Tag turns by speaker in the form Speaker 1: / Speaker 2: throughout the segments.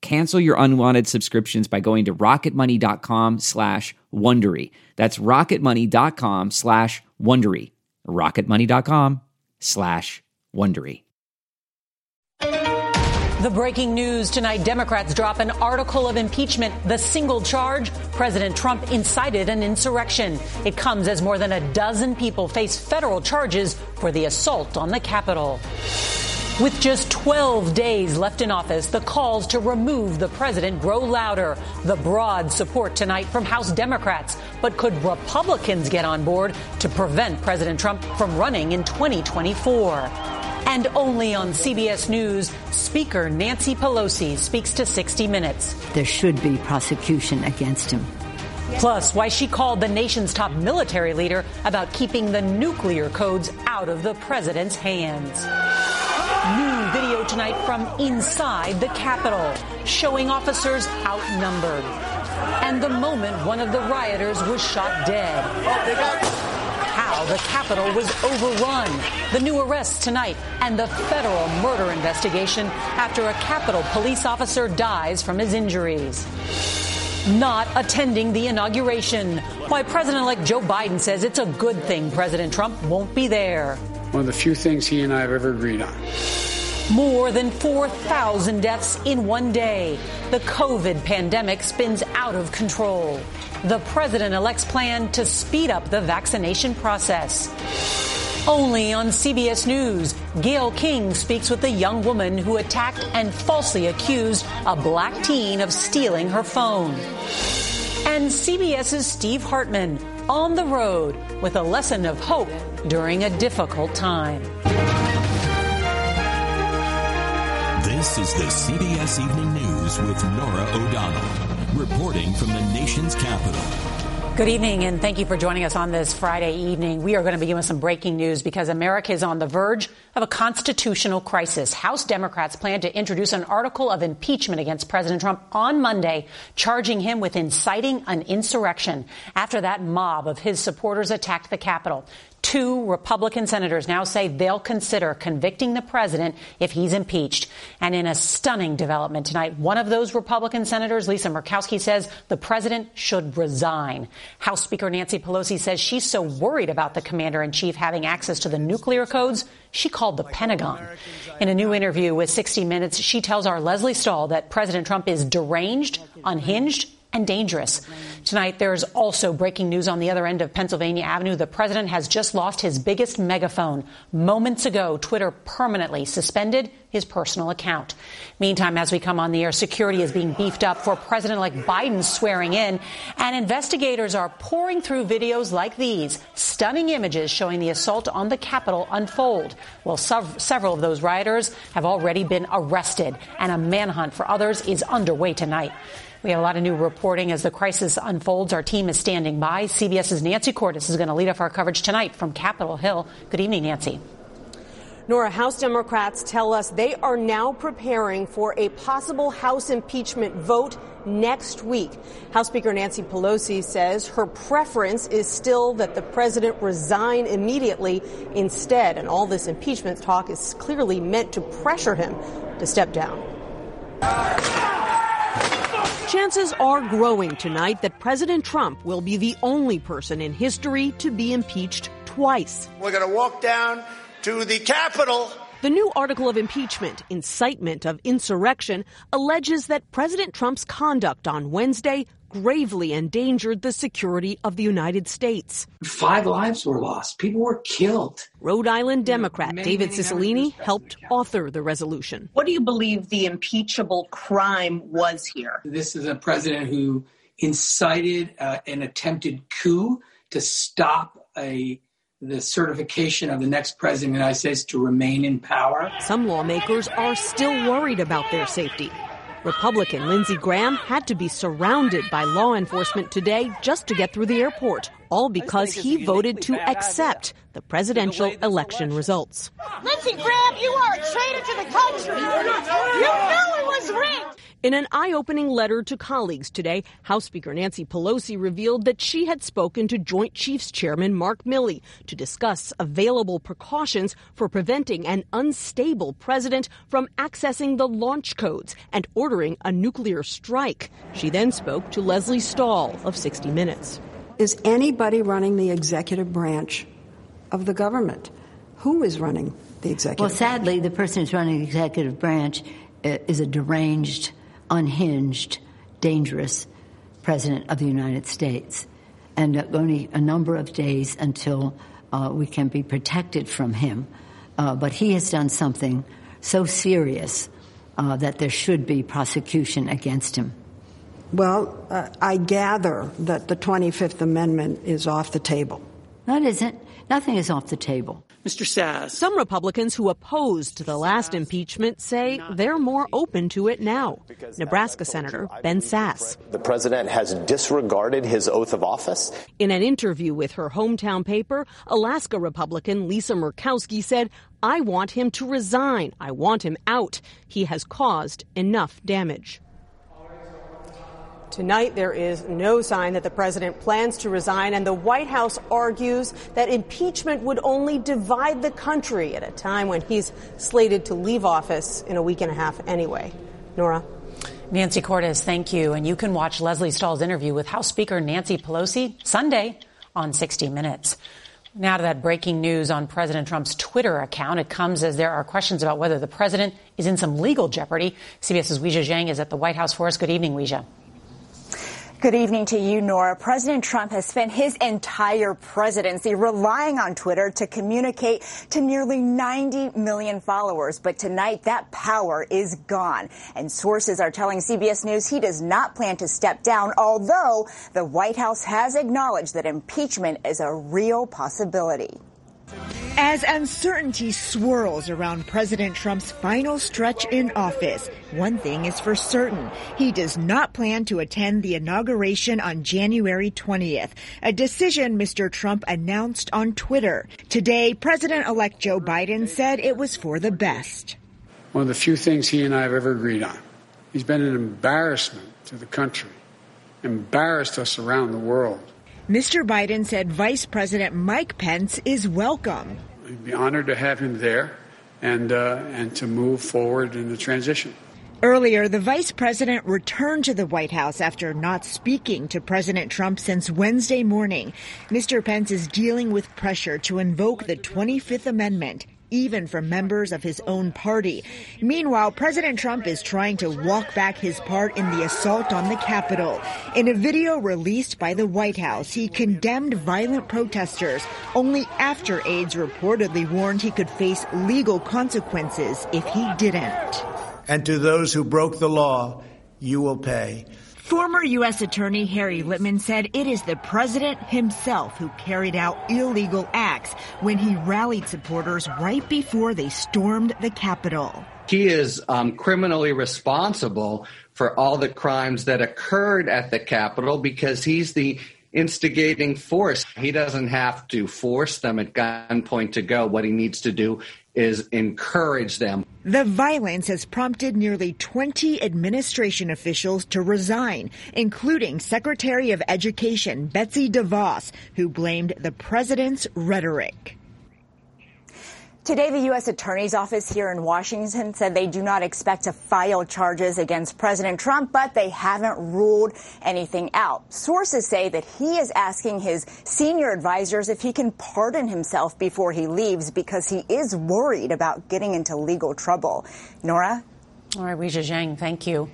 Speaker 1: Cancel your unwanted subscriptions by going to rocketmoney.com slash Wondery. That's rocketmoney.com slash Wondery. rocketmoney.com slash Wondery.
Speaker 2: The breaking news tonight Democrats drop an article of impeachment. The single charge President Trump incited an insurrection. It comes as more than a dozen people face federal charges for the assault on the Capitol. With just 12 days left in office, the calls to remove the president grow louder. The broad support tonight from House Democrats. But could Republicans get on board to prevent President Trump from running in 2024? And only on CBS News, Speaker Nancy Pelosi speaks to 60 Minutes.
Speaker 3: There should be prosecution against him.
Speaker 2: Plus, why she called the nation's top military leader about keeping the nuclear codes out of the president's hands. New video tonight from inside the Capitol, showing officers outnumbered. And the moment one of the rioters was shot dead. How the Capitol was overrun. The new arrests tonight and the federal murder investigation after a Capitol police officer dies from his injuries not attending the inauguration. Why President elect Joe Biden says it's a good thing President Trump won't be there.
Speaker 4: One of the few things he and I have ever agreed on.
Speaker 2: More than 4,000 deaths in one day. The COVID pandemic spins out of control. The president elect's plan to speed up the vaccination process. Only on CBS News, Gayle King speaks with the young woman who attacked and falsely accused a black teen of stealing her phone. And CBS's Steve Hartman on the road with a lesson of hope during a difficult time.
Speaker 5: This is the CBS Evening News with Norah O'Donnell, reporting from the nation's capital.
Speaker 2: Good evening, and thank you for joining us on this Friday evening. We are going to begin with some breaking news because America is on the verge of a constitutional crisis. House Democrats plan to introduce an article of impeachment against President Trump on Monday, charging him with inciting an insurrection after that mob of his supporters attacked the Capitol. Two Republican senators now say they'll consider convicting the president if he's impeached. And in a stunning development tonight, one of those Republican senators, Lisa Murkowski, says the president should resign. House Speaker Nancy Pelosi says she's so worried about the commander in chief having access to the nuclear codes, she called the Pentagon. In a new interview with 60 Minutes, she tells our Leslie Stahl that President Trump is deranged, unhinged, and dangerous. Tonight, there's also breaking news on the other end of Pennsylvania Avenue. The president has just lost his biggest megaphone. Moments ago, Twitter permanently suspended his personal account. Meantime, as we come on the air, security is being beefed up for President elect Biden swearing in, and investigators are pouring through videos like these stunning images showing the assault on the Capitol unfold. Well, several of those rioters have already been arrested, and a manhunt for others is underway tonight. We have a lot of new reporting as the crisis unfolds. Our team is standing by. CBS's Nancy Cordes is going to lead off our coverage tonight from Capitol Hill. Good evening, Nancy.
Speaker 6: Norah, House Democrats tell us they are now preparing for a possible House impeachment vote next week. House Speaker Nancy Pelosi says her preference is still that the president resign immediately instead. And all this impeachment talk is clearly meant to pressure him to step down. Chances are growing tonight that President Trump will be the only person in history to be impeached twice.
Speaker 7: We're going to walk down to the Capitol.
Speaker 6: The new article of impeachment, incitement of insurrection, alleges that President Trump's conduct on Wednesday gravely endangered the security of the United States.
Speaker 8: Five lives were lost. People were killed.
Speaker 6: Rhode Island Democrat many, David many Cicilline helped author the resolution.
Speaker 9: What do you believe the impeachable crime was here?
Speaker 8: This is a president who incited uh, an attempted coup to stop a the certification of the next president of the United States to remain in power.
Speaker 6: Some lawmakers are still worried about their safety. Republican Lindsey Graham had to be surrounded by law enforcement today just to get through the airport, all because he voted to accept the presidential election results.
Speaker 10: Lindsey Graham, you are a traitor to the country. You knew it was rigged.
Speaker 6: In an eye opening letter to colleagues today, House Speaker Nancy Pelosi revealed that she had spoken to Joint Chiefs Chairman Mark Milley to discuss available precautions for preventing an unstable president from accessing the launch codes and ordering a nuclear strike. She then spoke to Leslie Stahl of 60 Minutes.
Speaker 11: Is anybody running the executive branch of the government? Who is running the executive
Speaker 3: Well, sadly, the person who's running the executive branch uh, is a deranged unhinged, dangerous President of the United States. And only a number of days until uh, we can be protected from him. Uh, but he has done something so serious uh, that there should be prosecution against him.
Speaker 11: Well, uh, I gather that the 25th Amendment is off the table.
Speaker 3: That isn't. Nothing is off the table.
Speaker 9: Mr. Sasse.
Speaker 6: Some Republicans who opposed the last impeachment say they're more open to it now. Nebraska Senator Ben Sasse.
Speaker 12: The president has disregarded his oath of office.
Speaker 6: In an interview with her hometown paper, Alaska Republican Lisa Murkowski said, I want him to resign. I want him out. He has caused enough damage. Tonight, there is no sign that the president plans to resign, and the White House argues that impeachment would only divide the country at a time when he's slated to leave office in a week and a half anyway. Norah?
Speaker 2: Nancy Cordes, thank you. And you can watch Leslie Stahl's interview with House Speaker Nancy Pelosi Sunday on 60 Minutes. Now to that breaking news on President Trump's Twitter account. It comes as there are questions about whether the president is in some legal jeopardy. CBS's Weijia Jiang is at the White House for us. Good evening, Weijia.
Speaker 13: Good evening to you, Norah. President Trump has spent his entire presidency relying on Twitter to communicate to nearly 90 million followers. But tonight, that power is gone. And sources are telling CBS News he does not plan to step down, although the White House has acknowledged that impeachment is a real possibility.
Speaker 14: As uncertainty swirls around President Trump's final stretch in office, one thing is for certain. He does not plan to attend the inauguration on January 20th, a decision Mr. Trump announced on Twitter. Today, President-elect Joe Biden said it was for the best.
Speaker 4: One of the few things he and I have ever agreed on. He's been an embarrassment to the country, embarrassed us around the world.
Speaker 14: Mr. Biden said Vice President Mike Pence is welcome.
Speaker 4: I'd be honored to have him there and, uh, and to move forward in the transition.
Speaker 14: Earlier, the vice president returned to the White House after not speaking to President Trump since Wednesday morning. Mr. Pence is dealing with pressure to invoke the 25th Amendment even from members of his own party. Meanwhile, President Trump is trying to walk back his part in the assault on the Capitol. In a video released by the White House, he condemned violent protesters only after aides reportedly warned he could face legal consequences if he didn't.
Speaker 15: And to those who broke the law, you will pay.
Speaker 14: Former U.S. Attorney Harry Litman said it is the president himself who carried out illegal acts when he rallied supporters right before they stormed the Capitol.
Speaker 16: He is um, criminally responsible for all the crimes that occurred at the Capitol because he's the instigating force. He doesn't have to force them at gunpoint to go. What he needs to do is encourage them.
Speaker 14: The violence has prompted nearly 20 administration officials to resign, including Secretary of Education Betsy DeVos, who blamed the president's rhetoric.
Speaker 13: Today, the U.S. Attorney's Office here in Washington said they do not expect to file charges against President Trump, but they haven't ruled anything out. Sources say that he is asking his senior advisors if he can pardon himself before he leaves because he is worried about getting into legal trouble. Norah?
Speaker 2: All right, Weijia Jiang, thank you.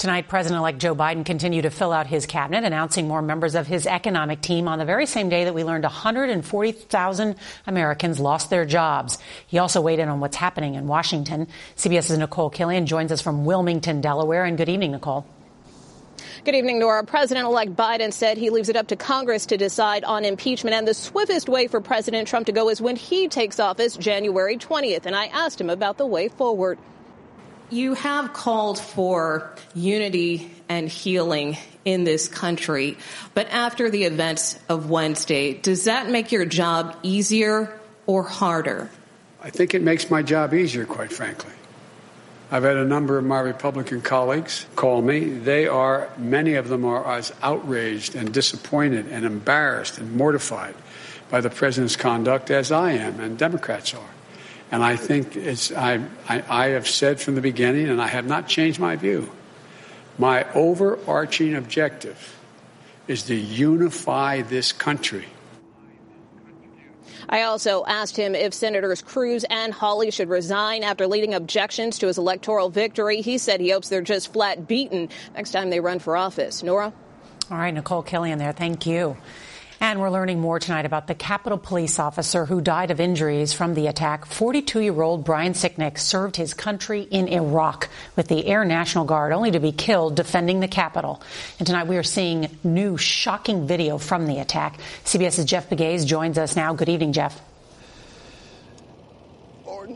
Speaker 2: Tonight, President-elect Joe Biden continued to fill out his cabinet, announcing more members of his economic team on the very same day that we learned 140,000 Americans lost their jobs. He also weighed in on what's happening in Washington. CBS's Nicole Killion joins us from Wilmington, Delaware. And good evening, Nicole.
Speaker 17: Good evening, Norah. President elect Biden said he leaves it up to Congress to decide on impeachment. And the swiftest way for President Trump to go is when he takes office January 20th. And I asked him about the way forward.
Speaker 18: You have called for unity and healing in this country, but after the events of Wednesday, does that make your job easier or harder?
Speaker 4: I think it makes my job easier, quite frankly. I've had a number of my Republican colleagues call me. They are, many of them are as outraged and disappointed and embarrassed and mortified by the president's conduct as I am and Democrats are. And I think it's, I, I, I have said from the beginning, and I have not changed my view, my overarching objective is to unify this country.
Speaker 17: I also asked him if Senators Cruz and Hawley should resign after leading objections to his electoral victory. He said he hopes they're just flat beaten next time they run for office. Norah?
Speaker 2: All right, Nicole Killion there. Thank you. And we're learning more tonight about the Capitol police officer who died of injuries from the attack. 42 year old Brian Sicknick served his country in Iraq with the Air National Guard, only to be killed defending the Capitol. And tonight we are seeing new shocking video from the attack. CBS's Jeff Pegues joins us now. Good evening, Jeff.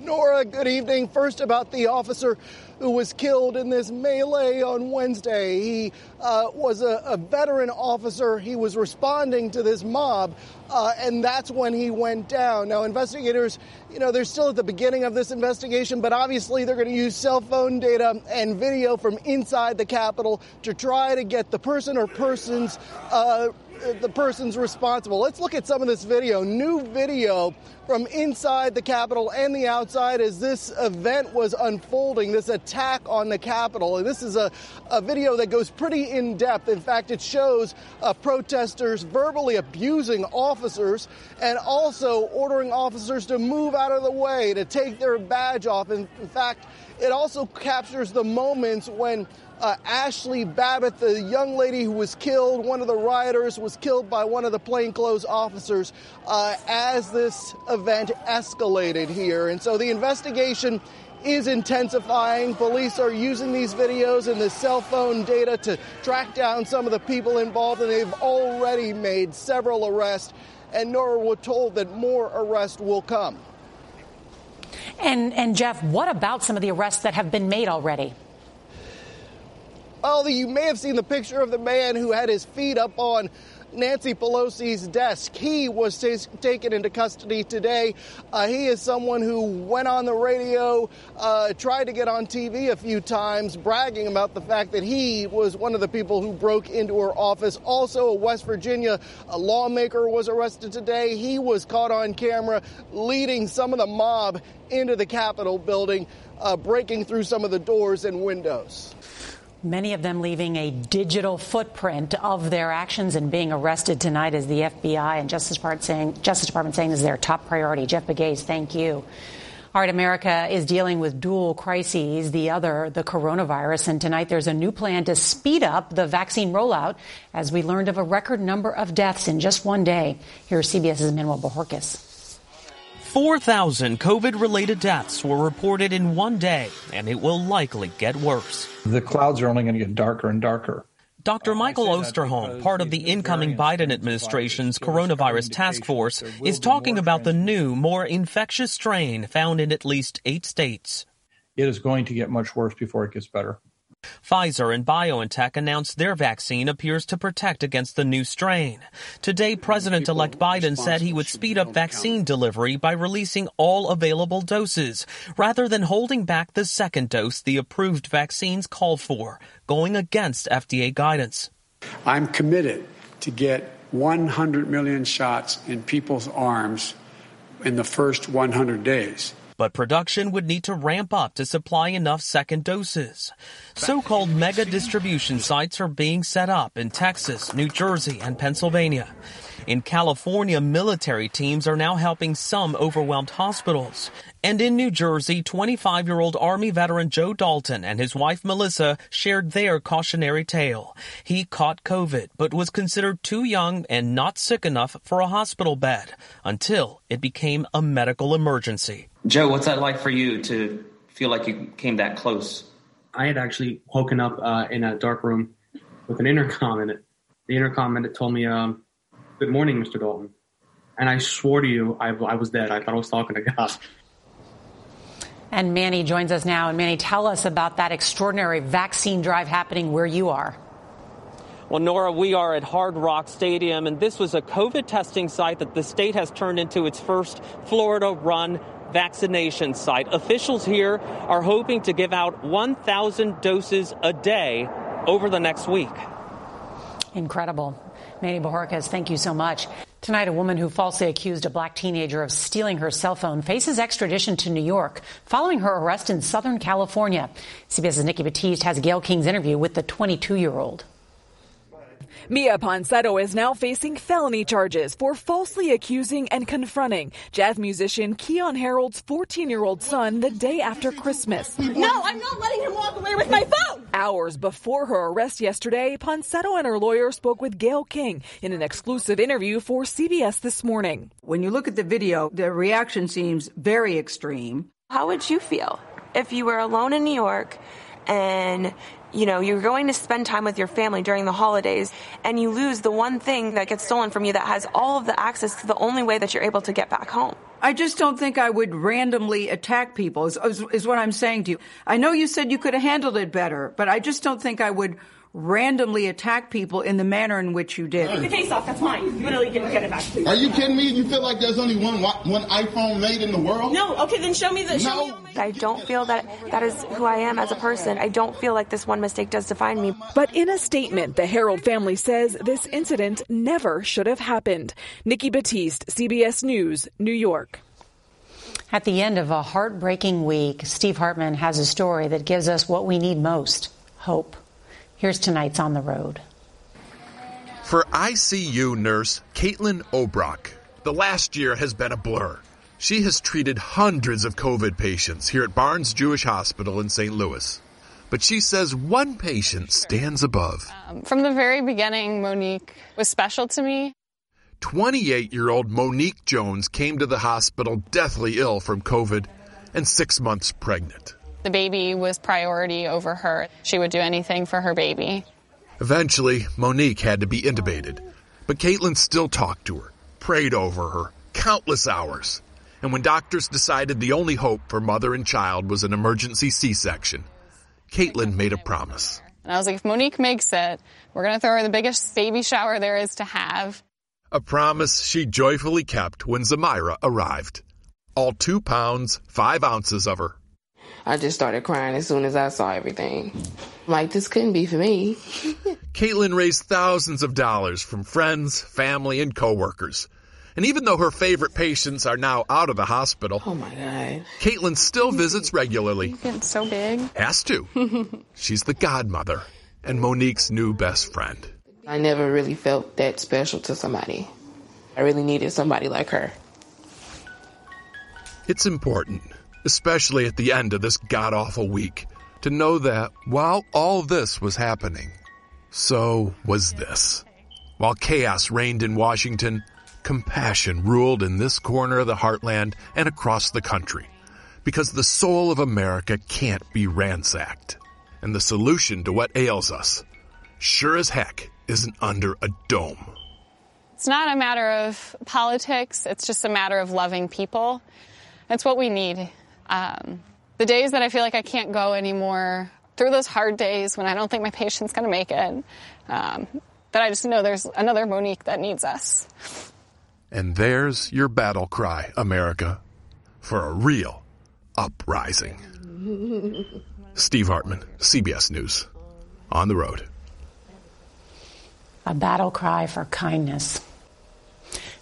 Speaker 19: Norah, good evening. First, about the officer who was killed in this melee on Wednesday. He uh, was a, a, veteran officer. He was responding to this mob, uh, and that's when he went down. Now, investigators, you know, they're still at the beginning of this investigation, but obviously they're going to use cell phone data and video from inside the Capitol to try to get the person or persons. Uh, the person's responsible. Let's look at some of this video. New video from inside the Capitol and the outside as this event was unfolding, this attack on the Capitol. And this is a, a video that goes pretty in depth. In fact, it shows uh, protesters verbally abusing officers and also ordering officers to move out of the way, to take their badge off. In, in fact, it also captures the moments when uh, Ashli Babbitt, the young lady who was killed, one of the rioters, was killed by one of the plainclothes officers uh, as this event escalated here. And so the investigation is intensifying. Police are using these videos and the cell phone data to track down some of the people involved, and they've already made several arrests. And Norah was told that more arrests will come.
Speaker 2: And, and Jeff, what about some of the arrests that have been made already?
Speaker 19: Well, you may have seen the picture of the man who had his feet up on Nancy Pelosi's desk. He was t- taken into custody today. Uh, he is someone who went on the radio, uh, tried to get on TV a few times, bragging about the fact that he was one of the people who broke into her office. Also, a West Virginia a lawmaker was arrested today. He was caught on camera leading some of the mob into the Capitol building, uh, breaking through some of the doors and windows.
Speaker 2: Many of them leaving a digital footprint of their actions and being arrested tonight as the FBI and Justice Department saying, Justice Department saying is their top priority. Jeff Pegues, thank you. All right, America is dealing with dual crises, the other, the coronavirus. And tonight there's a new plan to speed up the vaccine rollout as we learned of a record number of deaths in just one day. Here's CBS's Manuel Bojorquez.
Speaker 20: 4,000 COVID related deaths were reported in one day, and it will likely get worse.
Speaker 21: The clouds are only going to get darker and darker.
Speaker 20: Dr. Michael Osterholm, part of the incoming Biden administration's coronavirus task force, is talking about the new, more infectious strain found in at least eight states.
Speaker 21: It is going to get much worse before it gets better.
Speaker 20: Pfizer and BioNTech announced their vaccine appears to protect against the new strain. Today, President-elect Biden said he would speed up vaccine delivery by releasing all available doses, rather than holding back the second dose the approved vaccines call for, going against FDA guidance.
Speaker 4: I'm committed to get 100 million shots in people's arms in the first 100 days.
Speaker 20: But production would need to ramp up to supply enough second doses. So-called mega distribution sites are being set up in Texas, New Jersey, and Pennsylvania. In California, military teams are now helping some overwhelmed hospitals. And in New Jersey, 25 year old Army veteran Joe Dalton and his wife Melissa shared their cautionary tale. He caught COVID, but was considered too young and not sick enough for a hospital bed until it became a medical emergency.
Speaker 22: Joe, what's that like for you to feel like you came that close?
Speaker 23: I had actually woken up uh, in a dark room with an intercom in it. The intercom in it told me, um, Good morning, Mr. Dalton. And I swore to you, I, I was dead. I thought I was talking to God. Ah.
Speaker 2: And Manny joins us now. And Manny, tell us about that extraordinary vaccine drive happening where you are.
Speaker 20: Well, Norah, we are at Hard Rock Stadium, and this was a COVID testing site that the state has turned into its first Florida run vaccination site. Officials here are hoping to give out 1,000 doses a day over the next week.
Speaker 2: Incredible. Manny Bojorquez, thank you so much. Tonight, a woman who falsely accused a black teenager of stealing her cell phone faces extradition to New York following her arrest in Southern California. CBS's Nikki Batiste has Gayle King's interview with the 22 year old.
Speaker 24: Miya Ponsetto is now facing felony charges for falsely accusing and confronting jazz musician Keyon Harrold's 14 year old son the day after Christmas.
Speaker 10: No, I'm not letting him walk away with my phone!
Speaker 24: Hours before her arrest yesterday, Ponsetto and her lawyer spoke with Gayle King in an exclusive interview for CBS this morning.
Speaker 25: When you look at the video, the reaction seems very extreme.
Speaker 26: How would you feel if you were alone in New York and you know, you're going to spend time with your family during the holidays and you lose the one thing that gets stolen from you that has all of the access to the only way that you're able to get back home.
Speaker 25: I just don't think I would randomly attack people, is, is, is what I'm saying to you. I know you said you could have handled it better, but I just don't think I would randomly attack people in the manner in which you did.
Speaker 10: Take the case off. That's mine. You literally didn't get it back.
Speaker 27: Are you kidding me? You feel like there's only one one iPhone made in the world?
Speaker 10: No. Okay, then show me the. Show
Speaker 26: no. Me I don't feel that that is who I am as a person. I don't feel like this one mistake does define me.
Speaker 24: But in a statement, the Harrold family says this incident never should have happened. Nikki Batiste, CBS News, New York.
Speaker 2: At the end of a heartbreaking week, Steve Hartman has a story that gives us what we need most hope. Here's tonight's On the Road.
Speaker 28: For ICU nurse Caitlin Obrock, the last year has been a blur. She has treated hundreds of COVID patients here at Barnes Jewish Hospital in St. Louis. But she says one patient stands above.
Speaker 29: Um, from the very beginning, Monique was special to me.
Speaker 28: 28 year old Monique Jones came to the hospital deathly ill from COVID and six months pregnant.
Speaker 29: The baby was priority over her. She would do anything for her baby.
Speaker 28: Eventually, Monique had to be intubated, but Caitlin still talked to her, prayed over her, countless hours. And when doctors decided the only hope for mother and child was an emergency C-section, Caitlin made a promise.
Speaker 29: And I was like, if Monique makes it, we're going to throw her the biggest baby shower there is to have.
Speaker 28: A promise she joyfully kept when Zamira arrived. All two pounds, five ounces of her
Speaker 30: I just started crying as soon as I saw everything. Like, this couldn't be for me.
Speaker 28: Caitlin raised thousands of dollars from friends, family, and coworkers. And even though her favorite patients are now out of the hospital,
Speaker 30: oh my God,
Speaker 28: Caitlin still visits regularly.
Speaker 29: He's getting so big.
Speaker 28: Has to. She's the godmother and Monique's new best friend.
Speaker 30: I never really felt that special to somebody. I really needed somebody like her.
Speaker 28: It's important especially at the end of this god awful week, to know that while all this was happening, so was this. While chaos reigned in Washington, compassion ruled in this corner of the heartland and across the country. Because the soul of America can't be ransacked. And the solution to what ails us, sure as heck, isn't under a dome.
Speaker 29: It's not a matter of politics, it's just a matter of loving people. That's what we need um, the days that I feel like I can't go anymore through those hard days when I don't think my patient's going to make it, um, that I just know there's another Monique that needs us.
Speaker 28: And there's your battle cry, America, for a real uprising. Steve Hartman, CBS News, on the road.
Speaker 2: A battle cry for kindness.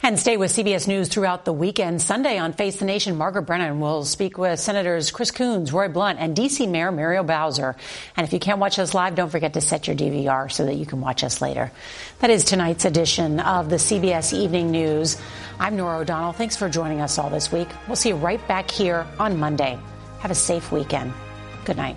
Speaker 2: And stay with CBS News throughout the weekend. Sunday on Face the Nation, Margaret Brennan will speak with Senators Chris Coons, Roy Blunt, and D.C. Mayor Muriel Bowser. And if you can't watch us live, don't forget to set your DVR so that you can watch us later. That is tonight's edition of the CBS Evening News. I'm Norah O'Donnell. Thanks for joining us all this week. We'll see you right back here on Monday. Have a safe weekend. Good night.